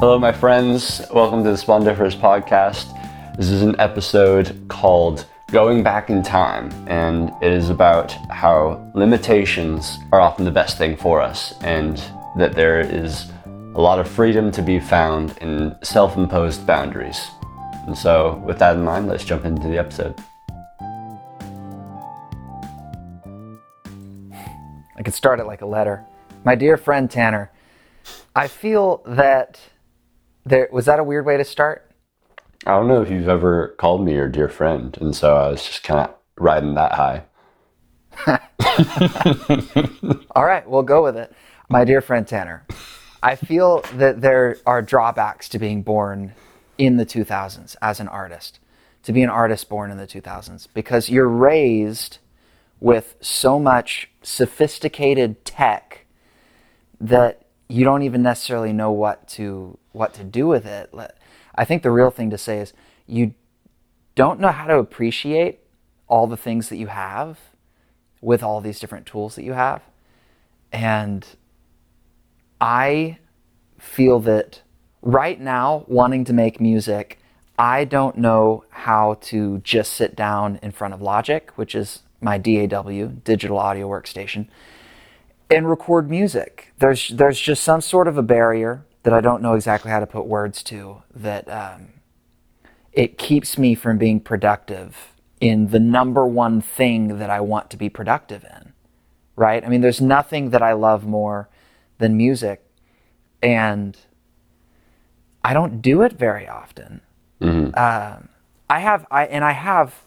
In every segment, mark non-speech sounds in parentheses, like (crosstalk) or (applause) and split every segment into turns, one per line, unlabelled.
Hello, my friends. Welcome to the Spondifferous podcast. This is an episode called Going Back in Time, and it is about how limitations are often the best thing for us, and that there is a lot of freedom to be found in self imposed boundaries. And so, with that in mind, let's jump into the episode.
I could start it like a letter. My dear friend Tanner, I feel that there was that a weird way to start?
I don't know if you've ever called me your dear friend, and so I was just kind of riding that high. (laughs)
All right, we'll go with it. My dear friend Tanner, I feel that there are drawbacks to being born in the 2000s as an artist, to be an artist born in the 2000s, because you're raised with so much sophisticated tech that you don't even necessarily know what to what to do with it. I think the real thing to say is you don't know how to appreciate all the things that you have with all these different tools that you have. And I feel that right now, wanting to make music, I don't know how to just sit down in front of Logic, which is my DAW, digital audio workstation, and record music. There's there's just some sort of a barrier that I don't know exactly how to put words to that um, it keeps me from being productive in the number one thing that I want to be productive in. Right? I mean, there's nothing that I love more than music, and I don't do it very often. Mm-hmm. Um, I have I and I have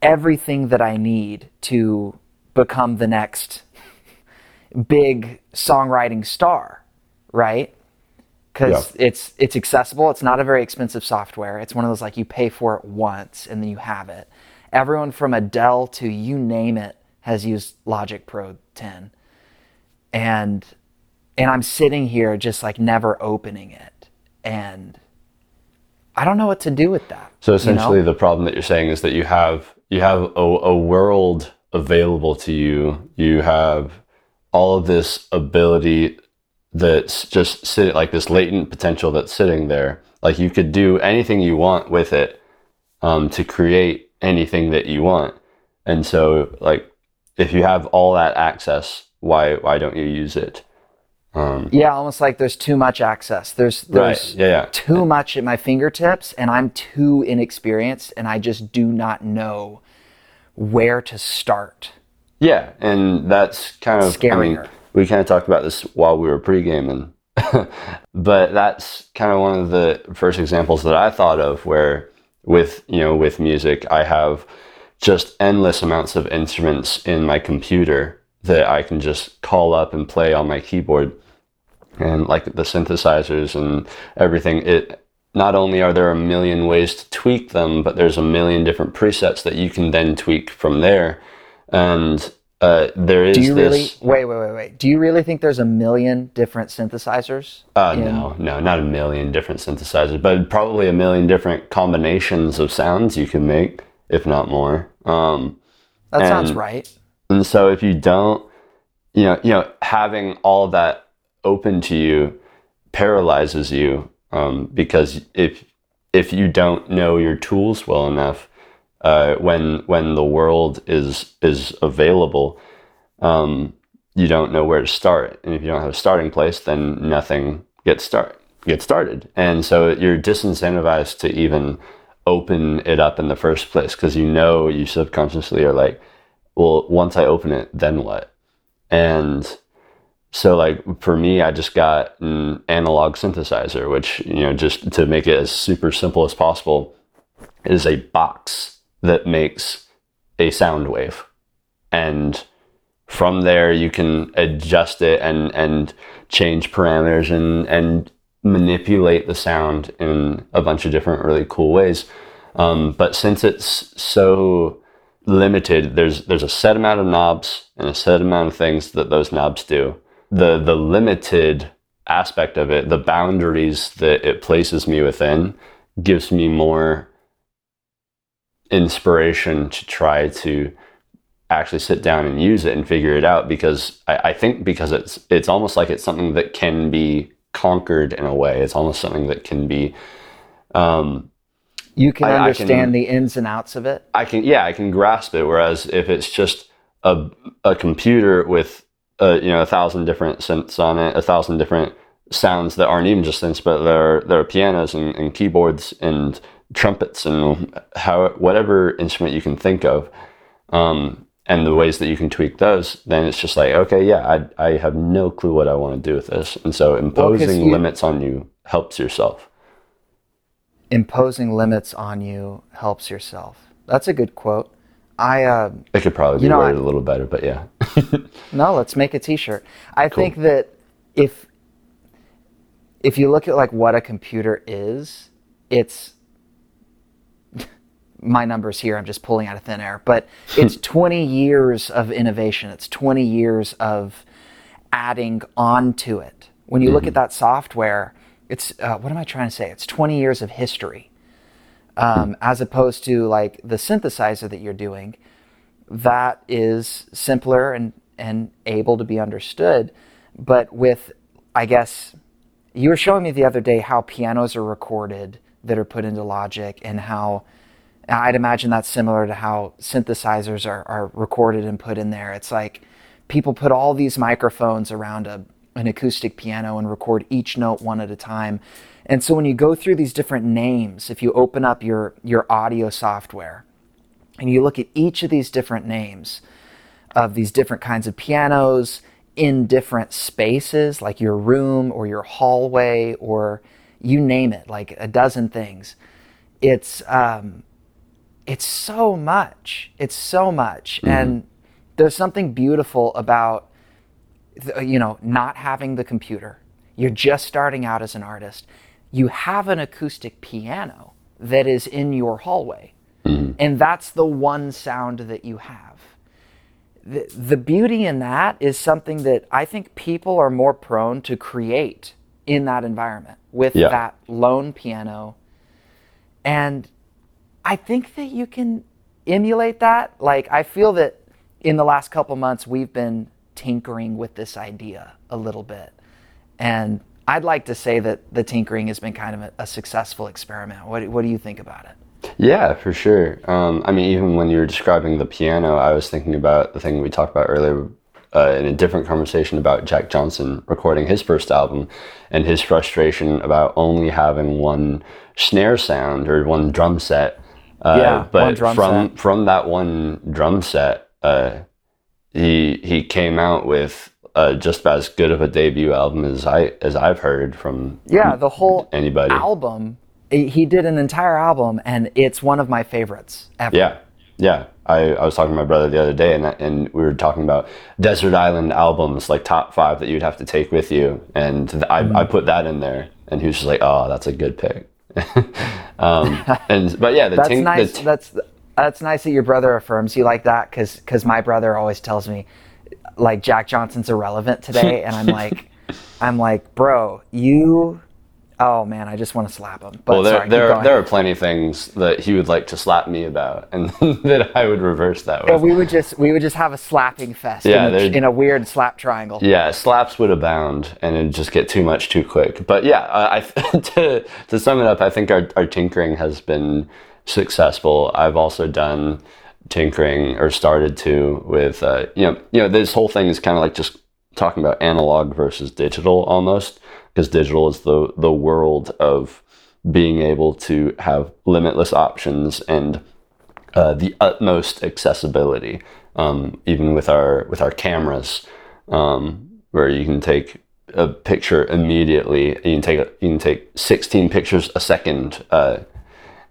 everything that I need to become the next big songwriting star, right? Because yeah. it's it's accessible. It's not a very expensive software. It's one of those like you pay for it once and then you have it. Everyone from Adele to you name it has used Logic Pro 10, and and I'm sitting here just like never opening it, and I don't know what to do with that.
So essentially, you know? the problem that you're saying is that you have you have a, a world available to you. You have all of this ability that's just sitting like this latent potential that's sitting there. Like you could do anything you want with it um, to create anything that you want. And so, like, if you have all that access, why why don't you use it?
Um, yeah, almost like there's too much access. There's there's
right. yeah, yeah.
too much at my fingertips, and I'm too inexperienced, and I just do not know where to start.
Yeah, and that's kind of
scarier. I mean,
we kind of talked about this while we were pre-gaming, (laughs) but that's kind of one of the first examples that I thought of where with you know with music I have just endless amounts of instruments in my computer that I can just call up and play on my keyboard. And like the synthesizers and everything it not only are there a million ways to tweak them but there's a million different presets that you can then tweak from there and uh, there is
do you
this,
really wait wait wait wait. Do you really think there's a million different synthesizers
uh, in... no no not a million different synthesizers but probably a million different combinations of sounds you can make if not more. Um,
that and, sounds right.
and so if you don't you know you know having all that open to you paralyzes you um, because if if you don't know your tools well enough uh, when when the world is is available um, you don't know where to start. And if you don't have a starting place then nothing gets start gets started. And so you're disincentivized to even open it up in the first place because you know you subconsciously are like well once i open it then what? And so like for me, I just got an analog synthesizer, which, you know, just to make it as super simple as possible, is a box that makes a sound wave. And from there you can adjust it and, and change parameters and, and manipulate the sound in a bunch of different really cool ways. Um, but since it's so limited, there's there's a set amount of knobs and a set amount of things that those knobs do the the limited aspect of it, the boundaries that it places me within, gives me more inspiration to try to actually sit down and use it and figure it out because I, I, think because it's it's almost like it's something that can be conquered in a way. It's almost something that can be. Um,
You can
I- I
understand
can-
the ins and outs of it.
I can yeah, I can grasp it. Whereas if it's just a a computer with uh, you know a thousand different synths on it, a thousand different sounds that aren't even just synths, but there are, there are pianos and, and keyboards and trumpets and how whatever instrument you can think of, um, and the ways that you can tweak those, then it's just like okay, yeah, I I have no clue what I want to do with this, and so imposing
you-
limits on you helps yourself.
Imposing limits on you helps yourself. That's a good quote. I uh,
It could probably be
You know,
worded
I-
a little better, but yeah. (laughs)
No, let's make a T-shirt. I think that if if you look at like what a computer is, it's (laughs) my numbers here. I'm just pulling out of thin air, but (laughs) it's 20 years of innovation. It's 20 years of adding on to it. When you look at that software, it's uh, what am I trying to say? It's 20 years of history, um, as opposed to like the synthesizer that you're doing that is simpler and, and able to be understood. But with, I guess, you were showing me the other day how pianos are recorded that are put into Logic and how I'd imagine that's similar to how synthesizers are, are recorded and put in there. It's like people put all these microphones around a, an acoustic piano and record each note one at a time. And so when you go through these different names, if you open up your, your audio software, and you look at each of these different names of these different kinds of pianos in different spaces, like your room or your hallway or you name it, like a dozen things. It's um, it's so much. It's so much, and there's something beautiful about you know not having the computer. You're just starting out as an artist. You have an acoustic piano that is in your hallway and that's the one sound that you have. The, the beauty in that is something that I think people are more prone to create in that environment with
Yeah.
that lone piano. And I think that you can emulate that. Like, I feel that in the last couple months, we've been tinkering with this idea a little bit. And I'd like to say that the tinkering has been kind of a, a successful experiment. What, what do you think about it?
Yeah, for sure. Um, I mean, even when you were describing the piano, I was thinking about the thing we talked about earlier uh, in a different conversation about Jack Johnson recording his first album and his frustration about only having one snare sound or one drum set. Uh,
Yeah,
but
one drum
from
set.
from that one drum set, uh, he he came out with uh, just about as good of a debut album as I as I've heard from
Yeah, the whole
anybody.
album. He did an entire album, and it's one of my favorites ever.
Yeah, yeah. I, I was talking to my brother the other day, and and we were talking about desert island albums, like top five that you'd have to take with you, and th- I,
Mm-hmm.
I put that in there, and he was just like, "Oh, that's a good pick." (laughs) um, and but yeah, the
that's
ting-
nice.
t-
that's that's nice that your brother affirms you like that, because because my brother always tells me, like Jack Johnson's irrelevant today, and I'm like, (laughs) I'm like, bro, you. Oh man, I just want to slap him. But
well, there
sorry,
there, there are plenty of things that he would like to slap me about, and (laughs) that I would reverse that
we would just we would just have a slapping fest
Yeah,
in, a, in a weird slap triangle.
Yeah, slaps would abound, and it'd just get too much too quick. But yeah, I, I (laughs) to to sum it up, I think our our tinkering has been successful. I've also done tinkering or started to with uh, you know you know this whole thing is kind of like just talking about analog versus digital almost because digital is the the world of being able to have limitless options and uh, the utmost accessibility, um, even with our with our cameras, um, where you can take a picture immediately. You can take a, you can take 16 pictures a second, uh,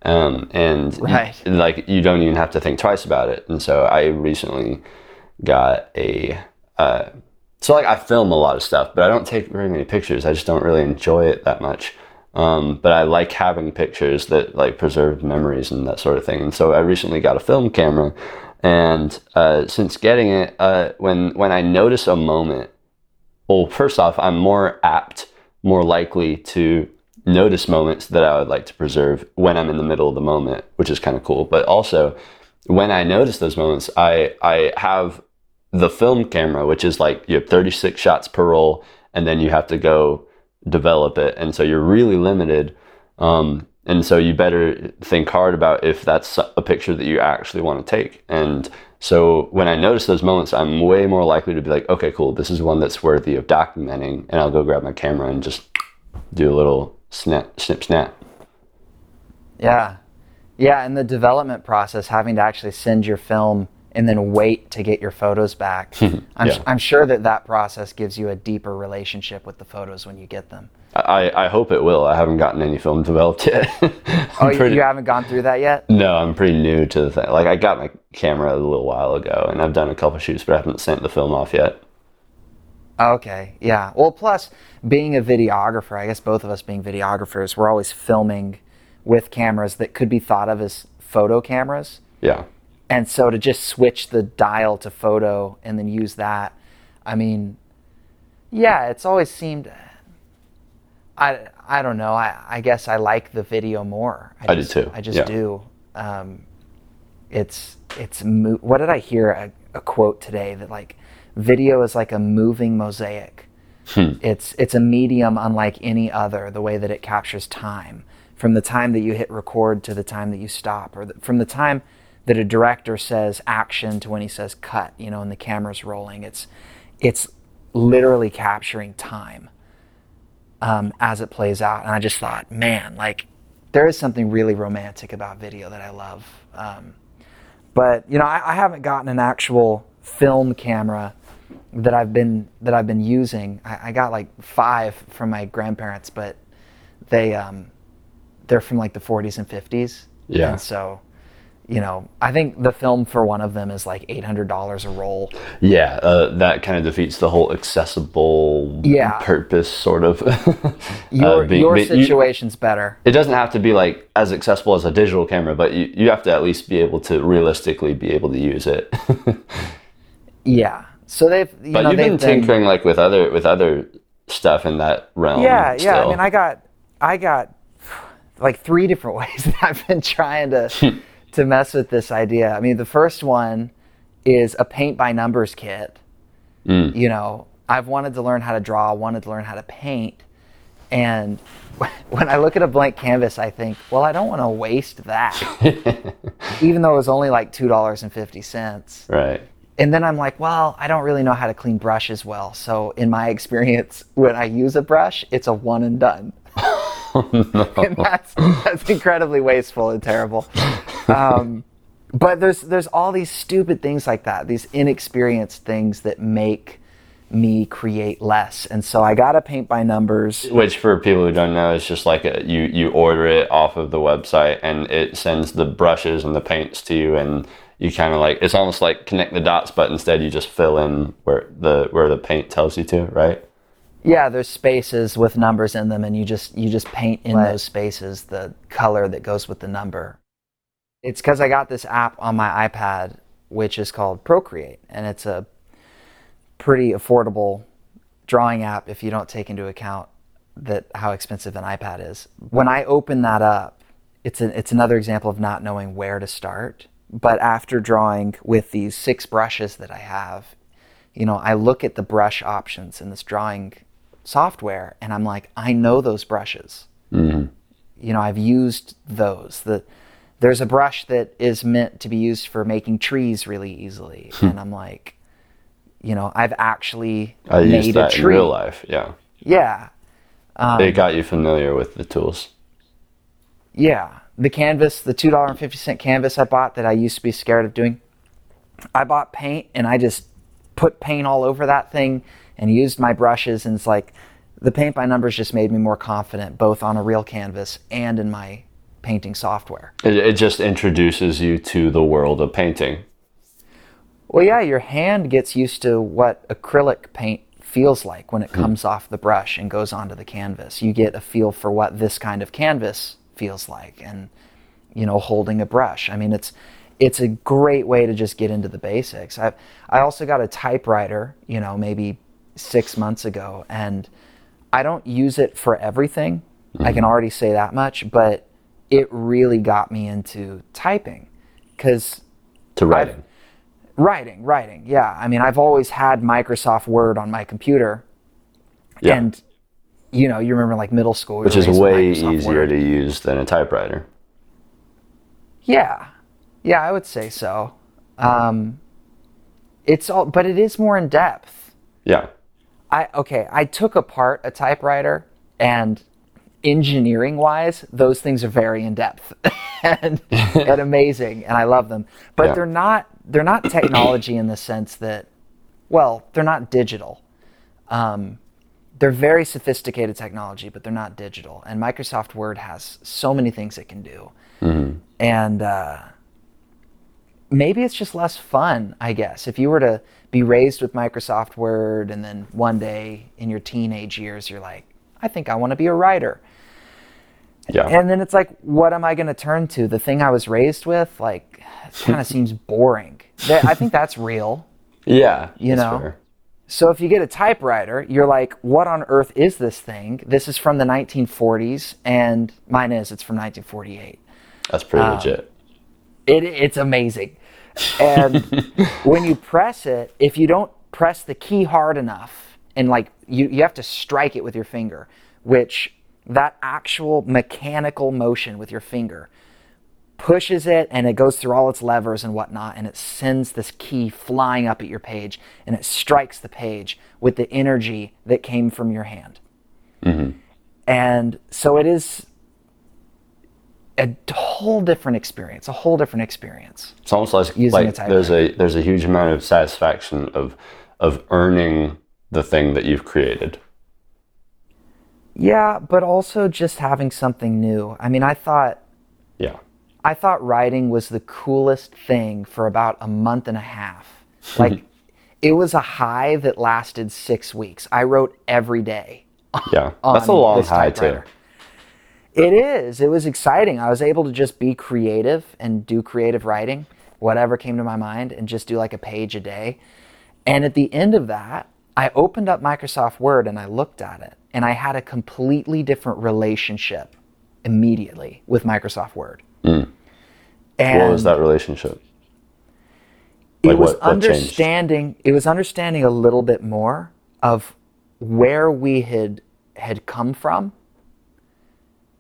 um, and you- like you don't even have to think twice about it. And so I recently got a. Uh, so like I film a lot of stuff, but I don't take very many pictures. I just don't really enjoy it that much. Um, but I like having pictures that like preserve memories and that sort of thing. And so I recently got a film camera, and uh, since getting it, uh, when when I notice a moment, well, first off, I'm more apt, more likely to notice moments that I would like to preserve when I'm in the middle of the moment, which is kind of cool. But also, when I notice those moments, I I have the film camera, which is like you have 36 shots per roll, and then you have to go develop it, and so you're really limited. Um, and so you better think hard about if that's a picture that you actually want to take. And so when I notice those moments, I'm way more likely to be like, okay, cool, this is one that's worthy of documenting, and I'll go grab my camera and just do a little snap, snip, snap.
Yeah. Yeah, and the development process, having to actually send your film and then wait to get your photos back. Hmm. I'm,
Yeah.
I'm sure that that process gives you a deeper relationship with the photos when you get them.
I, I hope it will. I haven't gotten any film developed yet. (laughs)
Oh,
pretty-
you haven't gone through that yet?
No, I'm pretty new to the thing. Like I got my camera a little while ago, and I've done a couple shoots, but I haven't sent the film off yet.
Okay, yeah. Well, plus being a videographer, I guess both of us being videographers, we're always filming with cameras that could be thought of as photo cameras.
Yeah,
And so to just switch the dial to photo and then use that, I mean, yeah, it's always seemed. I, I don't know. I, I guess I like the video more.
I do
just,
too,
I just
yeah.
do. Um, it's it's mo- what did I hear a, a quote today that like video is like a moving mosaic.
Hmm.
It's it's a medium unlike any other. The way that it captures time from the time that you hit record to the time that you stop, or the, from the time that a director says action to when he says cut. You know, and the camera's rolling. It's it's literally capturing time um, as it plays out. And I just thought, man, like there is something really romantic about video that I love. Um, but you know, I, I haven't gotten an actual film camera that I've been that I've been using. I, I got like five from my grandparents, but they um, they're from like the 40s and 50s.
Yeah.
And so, you know, I think the film for one of them is like $800 a roll.
yeah. Uh, that kind of defeats the whole accessible
Yeah.
purpose, sort of.
Your (laughs)
Uh,
your
being- you-
situation's better.
it doesn't have to be like as accessible as a digital camera, but you, you have to at least be able to realistically be able to use it. (laughs)
Yeah. So they've you
but
know
you've
they've
been tinkering like with other with other stuff in that realm.
Yeah, yeah. I mean, I got, I got like three different (laughs) ways that I've been trying to to mess with this idea. I mean, the first one is a paint by numbers kit.
Mm.
You know, I've wanted to learn how to draw, wanted to learn how to paint, and (laughs) when I look at a blank canvas, I think, well, I don't want to waste that, (laughs) even though it was only like two dollars and fifty cents
right.
and then I'm like, well, I don't really know how to clean brushes well. So in my (laughs) experience, when I use a brush, it's a one and done. (laughs) and that's that's incredibly wasteful and terrible. Um, but there's there's all these stupid things like that, these inexperienced things that make me create less. And so I got to paint by numbers.
Which, for people who don't know, is just like a, you you order it off of the website and it sends the brushes and the paints to you, and you kind of like it's almost like connect the dots, but instead you just fill in where the where the paint tells you to, right?
Yeah, there's spaces with numbers in them, and you just you just paint in
Right.
those spaces the color that goes with the number. It's because I got this app on my iPad, which is called Procreate, and it's a pretty affordable drawing app if you don't take into account that how expensive an iPad is. When I open that up, it's an, it's another example of not knowing where to start. But after drawing with these six brushes that I have, you know, I look at the brush options in this drawing software and I'm like, I know those brushes.
Mm-hmm.
You know, I've used those. The, there's a brush that is meant to be used for making trees really easily. and I'm like, you know, I've actually
I
made
used
a
tree. in real life. Yeah,
Yeah. Um,
it got you familiar with the tools.
Yeah, the canvas, the two dollar and fifty cent canvas I bought that I used to be scared of doing. I bought paint and I just put paint all over that thing and used my brushes and it's like the paint by numbers just made me more confident both on a real canvas and in my painting software.
It, it just introduces you to the world of painting.
Well, yeah, your hand gets used to what acrylic paint feels like when it hmm. comes off the brush and goes onto the canvas. You get a feel for what this kind of canvas feels like and you know, holding a brush. I mean, it's it's a great way to just get into the basics. I I also got a typewriter, you know, maybe 6 months ago and I don't use it for everything. I can already say that much, but it really got me into typing cuz
To writing.
Writing, writing. Yeah. I mean, I've always had Microsoft Word on my computer.
Yeah.
And you know, you remember like middle school,
which is way
Microsoft
easier
Word.
to use than a typewriter.
Yeah, yeah, I would say so. Um, it's all, but it is more in depth.
Yeah.
I okay, I took apart a typewriter and engineering wise, those things are very in depth (laughs) and, (laughs) and amazing and I love them. But
Yeah.
they're not they're not technology in the sense that well, they're not digital. Um, they're very sophisticated technology, but they're not digital. And Microsoft Word has so many things it can do. And uh, maybe it's just less fun, I guess. If you were to be raised with Microsoft Word and then one day in your teenage years, you're like, I think I want to be a writer.
Yeah.
And then it's like, what am I going to turn to? The thing I was raised with, like, kind of (laughs) seems boring. I think that's real.
yeah.
You know?
fair.
So if you get a typewriter, you're like, what on earth is this thing? This is from the 1940s, and mine is, it's from 1948.
That's pretty
Um,
legit.
It, it's amazing. And (laughs) when you press it, if you don't press the key hard enough, and like you, you have to strike it with your finger, which that actual mechanical motion with your finger pushes it and it goes through all its levers and whatnot, and it sends this key flying up at your page, and it strikes the page with the energy that came from your hand. Mm-hmm. And so it is a whole different experience, a whole different experience.
It's almost like,
Using a
like there's a there's a huge amount of satisfaction of of earning the thing that you've created.
Yeah, but also just having something new. I mean, I thought
Yeah.
I thought writing was the coolest thing for about a month and a half. (laughs) Like it was a high that lasted 6 weeks. I wrote every day.
Yeah. (laughs) That's a
on
long high too.
It is. It was exciting. I was able to just be creative and do creative writing, whatever came to my mind, and just do like a page a day. And at the end of that, I opened up Microsoft Word and I looked at it, and I had a completely different relationship immediately with Microsoft Word. And
Hmm. What was that relationship?
it was
what- what changed?
understanding it was understanding a little bit more of where we had had come from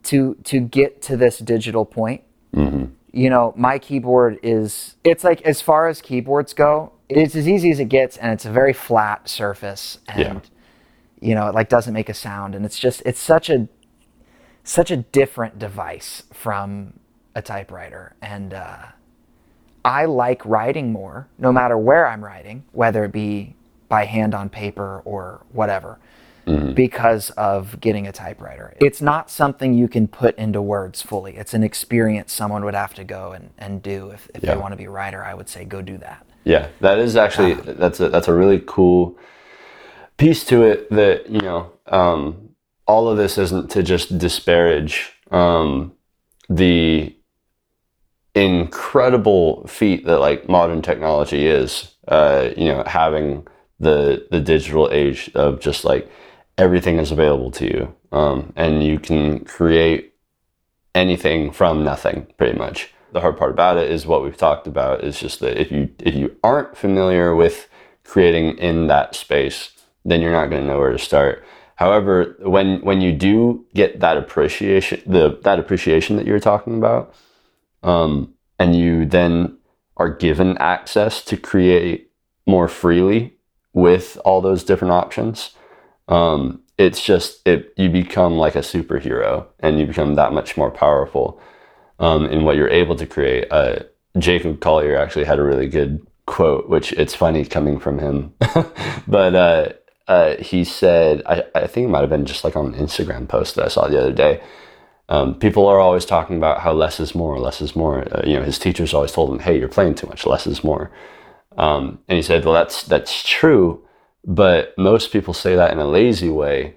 to to get to this digital point
Mm-hmm.
you know my keyboard is it's like as far as keyboards go it's as easy as it gets and it's a very flat surface and
Yeah.
you know it like doesn't make a sound and it's just it's such a such a different device from a typewriter and uh I like writing more, no matter where I'm writing, whether it be by hand on paper or whatever, because of getting a typewriter. It's not something you can put into words fully. It's an experience someone would have to go and, and do. If, if
Yeah.
they want to be a writer, I would say go do that.
Yeah, that is actually that's a that's a really cool piece to it. That you know, um, all of this isn't to just disparage um, the incredible feat that like modern technology is. Uh, you know, having the the digital age of just like everything is available to you, um, and you can create anything from nothing, pretty much. The hard part about it is what we've talked about is just that if you if you aren't familiar with creating in that space, then you're not going to know where to start. However, when when you do get that appreciation, the that appreciation that you're talking about, um, and you then are given access to create more freely with all those different options, um, it's just it you become like a superhero and you become that much more powerful um, in what you're able to create. Uh, Jacob Collier actually had a really good quote, which it's funny coming from him, (laughs) but uh, uh, he said, I, I think it might have been just like on an Instagram post that I saw the other day. Um, people are always talking about how less is more, less is more. Uh, you know, his teachers always told him, "Hey, you're playing too much. Less is more." Um, and he said, "Well, that's that's true, but most people say that in a lazy way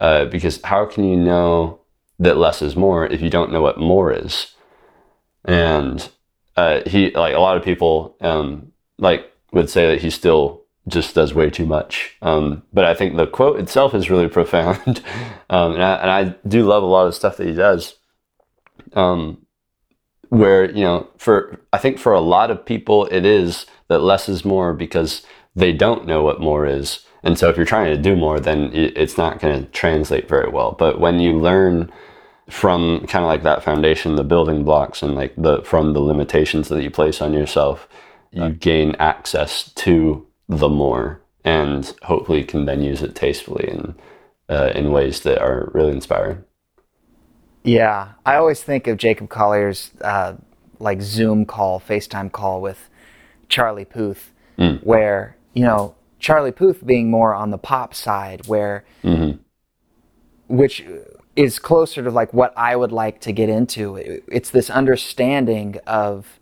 uh, because how can you know that less is more if you don't know what more is?" And uh, he, like a lot of people, um, like would say that he still just does way too much. Um, but I think the quote itself is really (laughs) profound, um, and, I, and I do love a lot of stuff that he does. Um, where you know, for I think for a lot of people, it is that less is more because they don't know what more is, And so if you're trying to do more, then it's not going to translate very well. But when you learn from kind of like that foundation, the building blocks, and like the from the limitations that you place on yourself, you gain access to the more, and hopefully can then use it tastefully and uh, in ways that are really inspiring.
Yeah, I always think of Jacob Collier's uh, like Zoom call, FaceTime call with Charlie Puth, where you know Charlie Puth being more on the pop side, where mm-hmm. which is closer to like what I would like to get into. It's this understanding of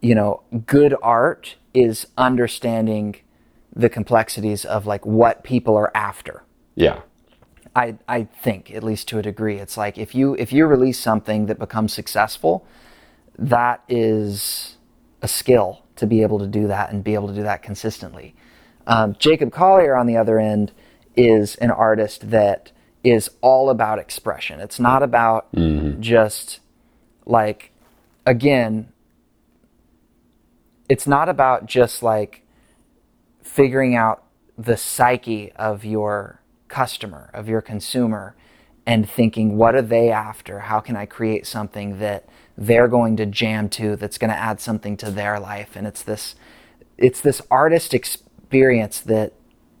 you know good art is understanding the complexities of like what people are after.
Yeah,
I, I think at least to a degree it's like if you if you release something that becomes successful that is a skill to be able to do that and be able to do that consistently. Um, jacob collier on the other end is an artist that is all about expression. It's not about just like again it's not about just like figuring out the psyche of your customer, of your consumer, and thinking, what are they after? How can I create something that they're going to jam to that's going to add something to their life? And it's this it's this artist experience that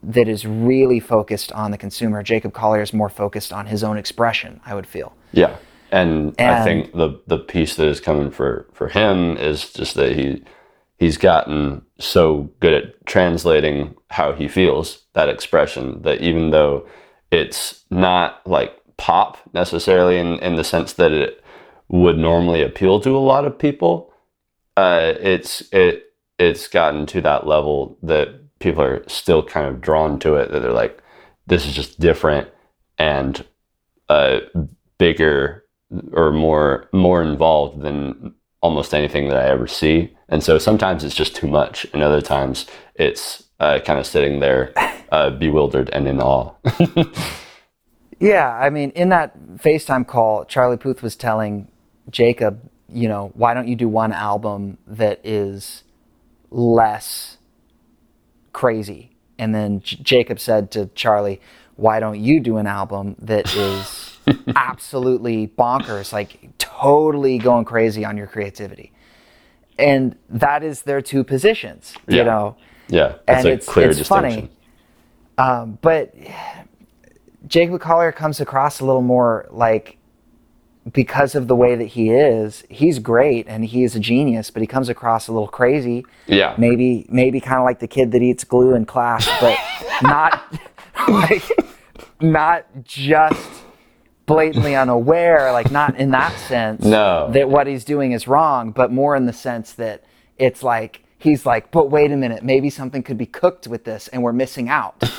that is really focused on the consumer. Jacob Collier is more focused on his own expression, I would feel.
Yeah, and, I think the the piece that is coming for for him is just that he he's gotten so good at translating how he feels that expression that even though it's not like pop necessarily in in the sense that it would normally appeal to a lot of people, uh, it's it it's gotten to that level that people are still kind of drawn to it. That they're like, this is just different and uh, bigger or more more involved than almost anything that I ever see. And so sometimes it's just too much, and other times it's uh, kind of sitting there, uh, bewildered and in awe. (laughs)
Yeah, I mean, in that FaceTime call, Charlie Puth was telling Jacob, you know, why don't you do one album that is less crazy? And then J- Jacob said to Charlie, why don't you do an album that is (laughs) absolutely bonkers, like totally going crazy on your creativity? And that is their two positions, you know.
yeah, that's
And
a
it's-
clear
it's
distinction.
funny. Um, but Jacob Collier comes across a little more like because of the way that he is, he's great and he is a genius, but he comes across a little crazy.
Yeah.
Maybe maybe kind of like the kid that eats glue in class, but (laughs) not like not just blatantly unaware, like not in that sense
No.
that what he's doing is wrong, but more in the sense that it's like he's like, but wait a minute, maybe something could be cooked with this and we're missing out (laughs)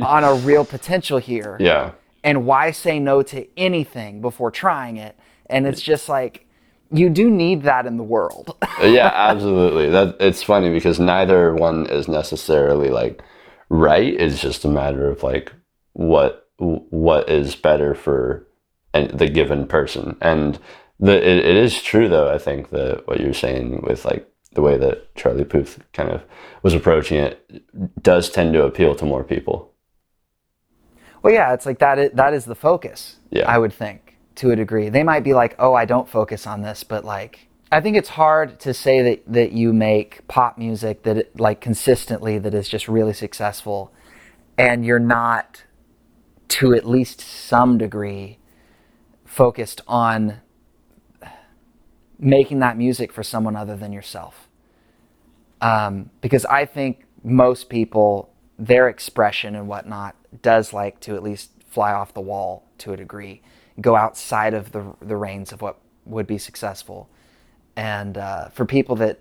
on a real potential here.
Yeah,
And why say no to anything before trying it? And it's just like you do need that in the world. (laughs)
yeah, absolutely. That it's funny because neither one is necessarily like right. It's just a matter of like what what is better for the given person. And the it, it is true though. I think that what you're saying with like the way that Charlie Puth kind of was approaching it does tend to appeal to more people.
Well, yeah, it's like that is, that is the focus.
Yeah.
I would think to a degree. They might be like, "Oh, I don't focus on this," but like I think it's hard to say that that you make pop music that it, like consistently that is just really successful and you're not to at least some degree focused on making that music for someone other than yourself. Um, because I think most people, their expression and whatnot, does like to at least fly off the wall to a degree, go outside of the the reins of what would be successful. And uh, for people that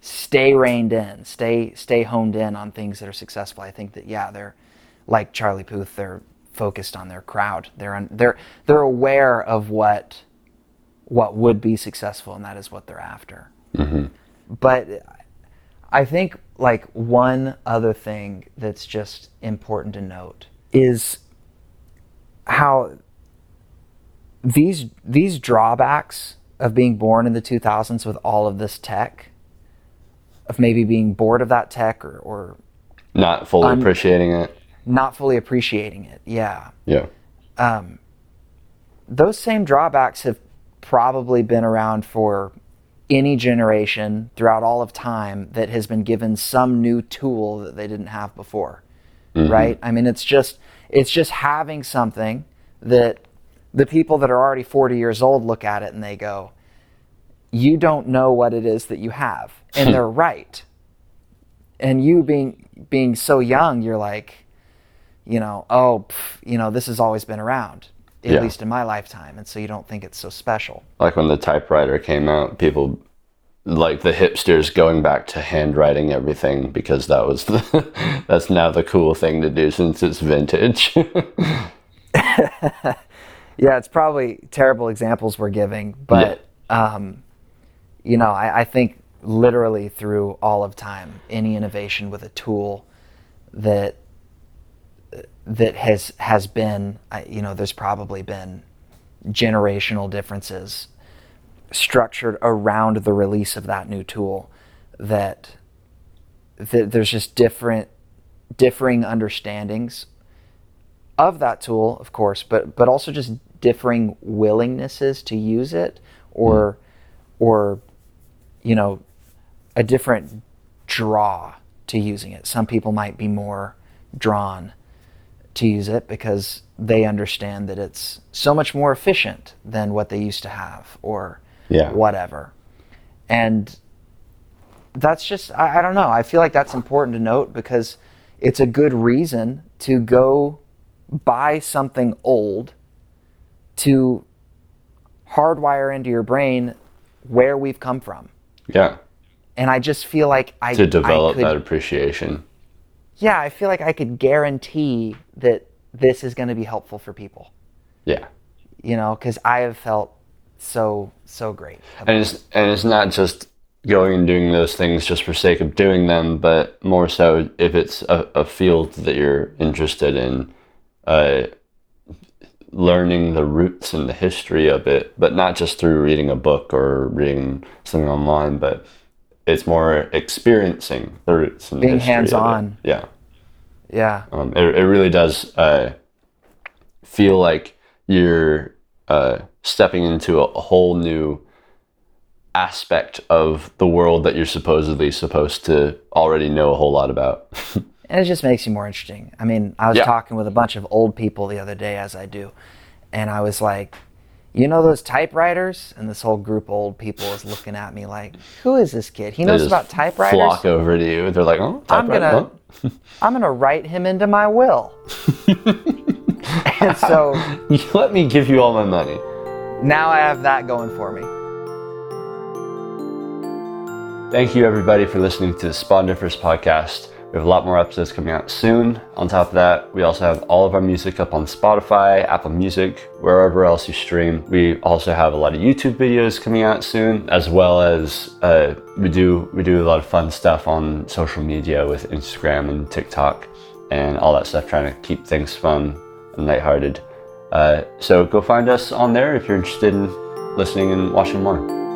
stay reined in, stay stay honed in on things that are successful, I think that yeah, they're like Charlie Puth. They're focused on their crowd. They're un, they're they're aware of what what would be successful, and that is what they're after. But I think like one other thing that's just important to note is how these these drawbacks of being born in the 2000s with all of this tech of maybe being bored of that tech or, or
not fully appreciating it.
not fully appreciating it. Yeah.
Yeah.
um, those same drawbacks have probably been around for any generation throughout all of time that has been given some new tool that they didn't have before mm-hmm. right? I mean it's just it's just having something that the people that are already 40 years old look at it and they go you don't know what it is that you have. (laughs) And they're right. And you being being so young you're like you know oh pff, you know this has always been around at
Yeah.
least in my lifetime and so you don't think it's so special
Like when the typewriter came out, people like the hipsters going back to handwriting everything because that was the (laughs) that's now the cool thing to do since it's vintage. (laughs) (laughs)
yeah it's probably terrible examples we're giving but um, you know I, I think literally through all of time any innovation with a tool that that has has been you know there's probably been generational differences structured around the release of that new tool that, that there's just different differing understandings of that tool of course but but also just differing willingnesses to use it or hmm. or you know a different draw to using it. Some people might be more drawn to use it because they understand that it's so much more efficient than what they used to have or
Yeah.
whatever. And that's just, I, I don't know. I feel like that's important to note because it's a good reason to go buy something old to hardwire into your brain where we've come from.
yeah.
And I just feel like I
To develop
I could,
that appreciation.
Yeah, I feel like I could guarantee that this is going to be helpful for people.
Yeah.
You know, because I have felt so so great.
And it's and it's not just going and doing those things just for sake of doing them, but more so if it's a, a field that you're interested in, uh, learning the roots and the history of it, but not just through reading a book or reading something online, but it's more experiencing the roots and
Being
it.
hands-on.
Yeah.
Yeah,
Um, it, it really does uh, feel like you're uh, stepping into a, a whole new aspect of the world that you're supposedly supposed to already know a whole lot about. (laughs)
and it just makes you more interesting. I mean, I was
Yeah.
talking with a bunch of old people the other day, as I do, and I was like, "You know those typewriters?" And this whole group of old people is looking at me like, "Who is this kid? He knows about typewriters."
Flock over to you. They're like, "Oh,
I'm gonna,
huh?" (laughs)
I'm gonna write him into my will. and so (laughs)
let me give you all my money."
now I have that going for me.
Thank you, everybody, for listening to the Spondifferous podcast. We have a lot more episodes coming out soon. On top of that, we also have all of our music up on Spotify, Apple Music, wherever else you stream. We also have a lot of YouTube videos coming out soon, as well as uh, we do we do a lot of fun stuff on social media with Instagram and TikTok and all that stuff, trying to keep things fun and lighthearted. Uh, so go find us on there if you're interested in listening and watching more.